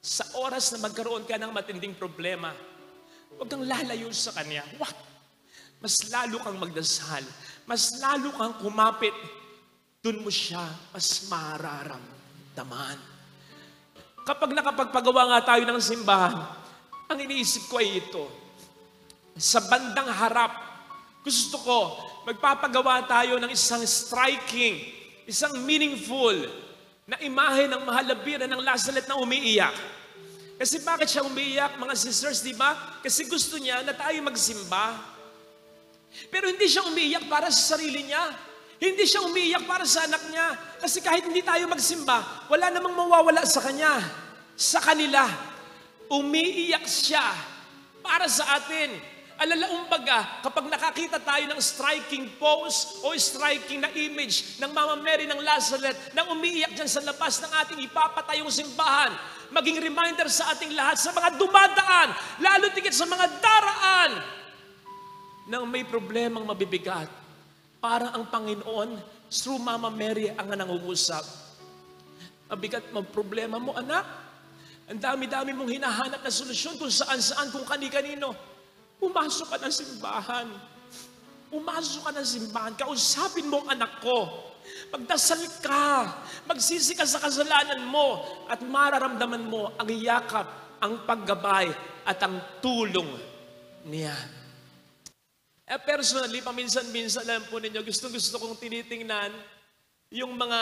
Sa oras na magkaroon ka ng matinding problema, huwag kang lalayo sa Kanya. What? Mas lalo kang magdasal. Mas lalo kang kumapit. Doon mo siya mas mararamdaman. Kapag nakapagpagawa nga tayo ng simbahan, ang iniisip ko ay ito. Sa bandang harap, gusto ko, magpapagawa tayo ng isang striking, isang meaningful na imahe ng mahalabira ng Lazaret na umiiyak. Kasi bakit siya umiiyak, mga sisters, di ba? Kasi gusto niya na tayo magsimba. Pero hindi siya umiiyak para sa sarili niya. Hindi siya umiiyak para sa anak niya. Kasi kahit hindi tayo magsimba, wala namang mawawala sa kanya. Sa kanila. Umiiyak siya para sa atin. Alalaumbaga, kapag nakakita tayo ng striking pose o striking na image ng Mama Mary ng Lazareth na umiiyak dyan sa labas ng ating ipapatayong simbahan, maging reminder sa ating lahat, sa mga dumadaan, lalo tigit sa mga daraan, nang may problemang mabibigat, para ang Panginoon, through Mama Mary, ang nangungusap. Mabigat mo problema mo, anak. Ang dami-dami mong hinahanap na solusyon kung saan-saan, kung kani-kanino. Pumasok ka ng simbahan. Pumasok ka ng simbahan. Kausapin mo ang anak ko. Magdasal ka. Magsisi ka sa kasalanan mo. At mararamdaman mo ang yakap, ang paggabay, at ang tulong niya. Eh personally, paminsan-minsan alam po ninyo, gusto-gusto kong tinitingnan yung mga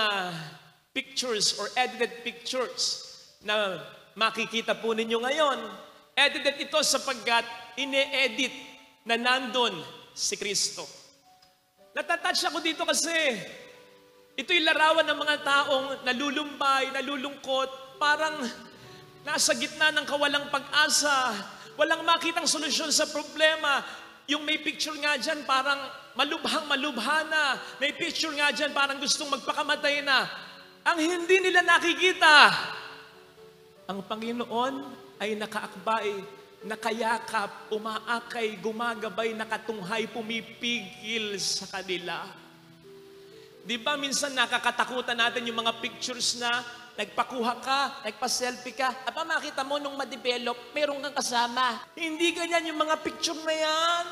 pictures or edited pictures na makikita po ninyo ngayon. Edited ito sapagkat ine-edit na nandun si Kristo. Natatouch ako dito kasi ito'y larawan ng mga taong nalulumbay, nalulungkot, parang nasa gitna ng kawalang pag-asa, walang makitang solusyon sa problema. Yung may picture nga dyan, parang malubhang malubha na. May picture nga dyan, parang gustong magpakamatay na. Ang hindi nila nakikita, ang Panginoon ay nakaakbay, nakayakap, umaakay, gumagabay, nakatunghay, pumipigil sa kanila. Di ba minsan nakakatakutan natin yung mga pictures na nagpakuha ka, nagpa-selfie ka, apa makita mo nung ma-develop, meron kang kasama. Hindi ganyan yung mga picture na yan.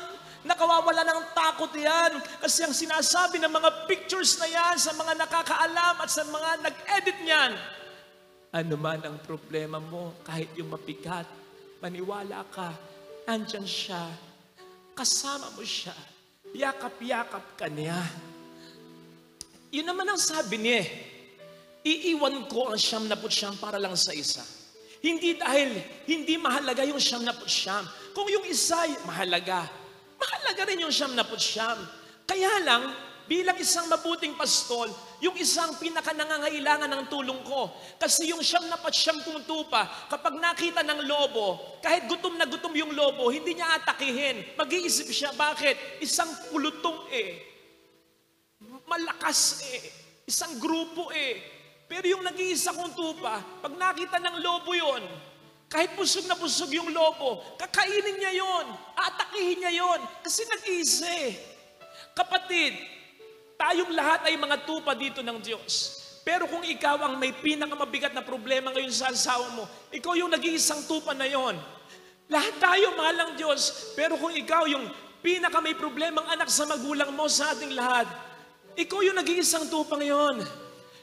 Nakawawala ng takot yan. Kasi ang sinasabi ng mga pictures na yan sa mga nakakaalam at sa mga nag-edit niyan, ano man ang problema mo, kahit yung mapigat, maniwala ka, andyan siya, kasama mo siya, yakap-yakap ka niya. Yun naman ang sabi niya eh. Iiwan ko ang siyam na siyam para lang sa isa. Hindi dahil hindi mahalaga yung siyam na siyam. Kung yung isa mahalaga, mahalaga rin yung siyam na siyam. Kaya lang, bilang isang mabuting pastol, yung isang pinaka nangangailangan ng tulong ko. Kasi yung siyam na siyam kong tupa, kapag nakita ng lobo, kahit gutom na gutom yung lobo, hindi niya atakihin. Mag-iisip siya, bakit? Isang pulutong eh. Malakas eh. Isang grupo eh. Pero yung nag-iisa kong tupa, pag nakita ng lobo yon, kahit busog na busog yung lobo, kakainin niya yon, atakihin niya yon, kasi nag-iisa eh. Kapatid, tayong lahat ay mga tupa dito ng Diyos. Pero kung ikaw ang may pinakamabigat na problema ngayon sa asawa mo, ikaw yung nag-iisang tupa na yon. Lahat tayo mahal ng Diyos. Pero kung ikaw yung pinaka may problemang anak sa magulang mo sa ating lahat, ikaw yung nag-iisang tupa ngayon.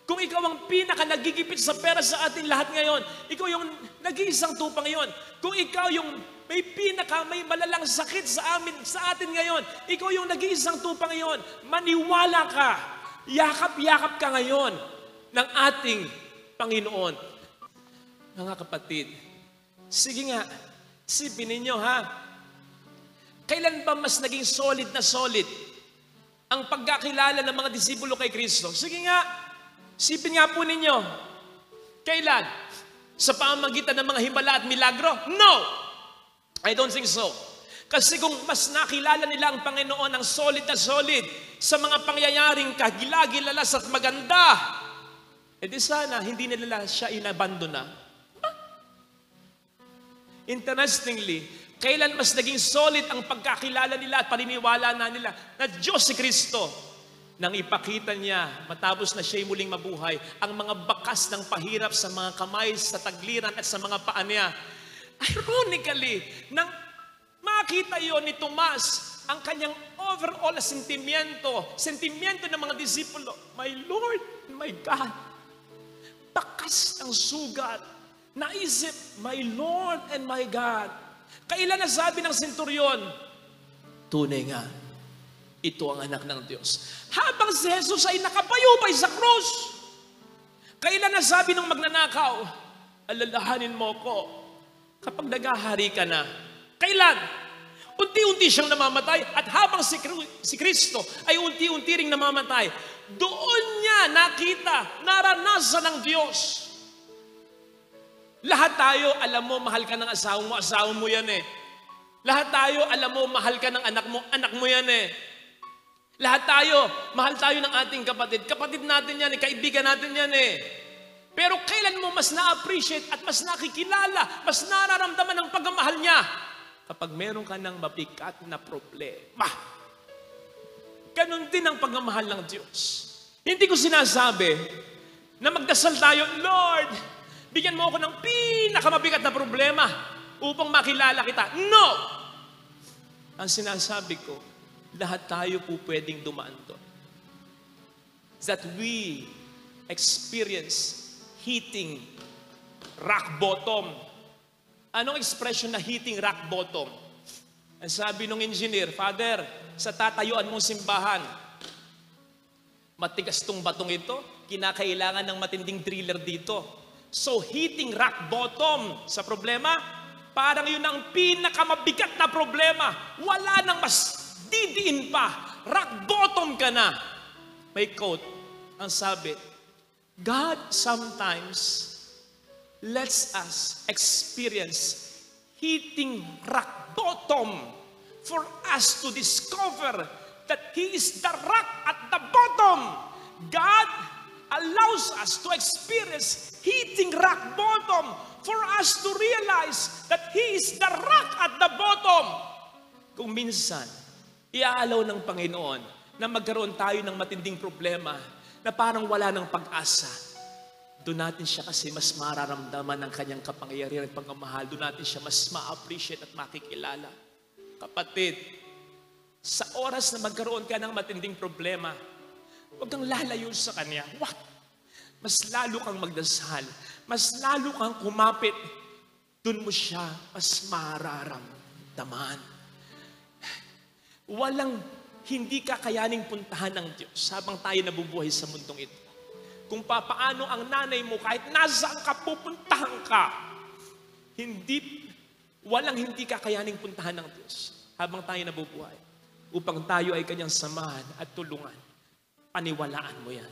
Kung ikaw ang pinaka nagigipit sa pera sa ating lahat ngayon, ikaw yung nag-iisang tupa ngayon. Kung ikaw yung may pinaka, may malalang sakit sa amin, sa atin ngayon, ikaw yung nag-iisang tupa ngayon, maniwala ka, yakap-yakap ka ngayon ng ating Panginoon. Mga kapatid, sige nga, sipin ninyo ha, kailan ba mas naging solid na solid ang pagkakilala ng mga disipulo kay Kristo? Sige nga, Sipin nga po ninyo, kailan? Sa pamagitan ng mga himala at milagro? No! I don't think so. Kasi kung mas nakilala nila ang Panginoon ng solid na solid sa mga pangyayaring kagilagilalas at maganda, edi sana hindi nila siya inabandona. Interestingly, kailan mas naging solid ang pagkakilala nila at paniniwala na nila na Diyos si Kristo nang ipakita niya matapos na siya'y muling mabuhay ang mga bakas ng pahirap sa mga kamay, sa tagliran at sa mga paa niya. Ironically, nang makita yon ni Tomas, ang kanyang overall sentimiento, sentimiento ng mga disipulo, My Lord, my God, bakas ng sugat, naisip, My Lord and my God. Kailan na sabi ng senturyon, tunay nga, ito ang anak ng Diyos. Habang si Jesus ay nakapayupay sa krus, kailan na sabi ng magnanakaw, alalahanin mo ko kapag nagahari ka na. Kailan? Unti-unti siyang namamatay at habang si, si Kristo ay unti-unti ring namamatay, doon niya nakita, naranasan ng Diyos. Lahat tayo, alam mo, mahal ka ng asawa mo, asawa mo yan eh. Lahat tayo, alam mo, mahal ka ng anak mo, anak mo yan eh. Lahat tayo, mahal tayo ng ating kapatid. Kapatid natin yan eh, kaibigan natin yan eh. Pero kailan mo mas na-appreciate at mas nakikilala, mas nararamdaman ang pagmamahal niya? Kapag meron ka ng mabigat na problema. Ganon din ang pagmamahal ng Diyos. Hindi ko sinasabi na magdasal tayo, Lord, bigyan mo ako ng pinakamabigat na problema upang makilala kita. No! Ang sinasabi ko, lahat tayo po pwedeng dumaan doon. That we experience hitting rock bottom. Anong expression na hitting rock bottom? Ang sabi ng engineer, Father, sa tatayuan mong simbahan, matigas tong batong ito, kinakailangan ng matinding driller dito. So hitting rock bottom sa problema, parang yun ang pinakamabigat na problema. Wala nang mas didiin pa. Rock bottom ka na. May quote, ang sabi, God sometimes lets us experience hitting rock bottom for us to discover that He is the rock at the bottom. God allows us to experience hitting rock bottom for us to realize that He is the rock at the bottom. Kung minsan, iaalaw ng Panginoon na magkaroon tayo ng matinding problema na parang wala ng pag-asa. Doon natin siya kasi mas mararamdaman ng kanyang kapangyarihan at pagmamahal. Doon natin siya mas ma-appreciate at makikilala. Kapatid, sa oras na magkaroon ka ng matinding problema, huwag kang lalayo sa Kanya. What? Mas lalo kang magdasal. Mas lalo kang kumapit. Doon mo siya mas mararamdaman. Walang hindi kakayaning puntahan ng Diyos habang tayo nabubuhay sa mundong ito. Kung papaano ang nanay mo kahit nasaan ka pupuntahan ka, hindi, walang hindi kakayaning puntahan ng Diyos habang tayo nabubuhay. Upang tayo ay kanyang samahan at tulungan. Paniwalaan mo yan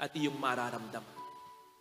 at iyong mararamdaman.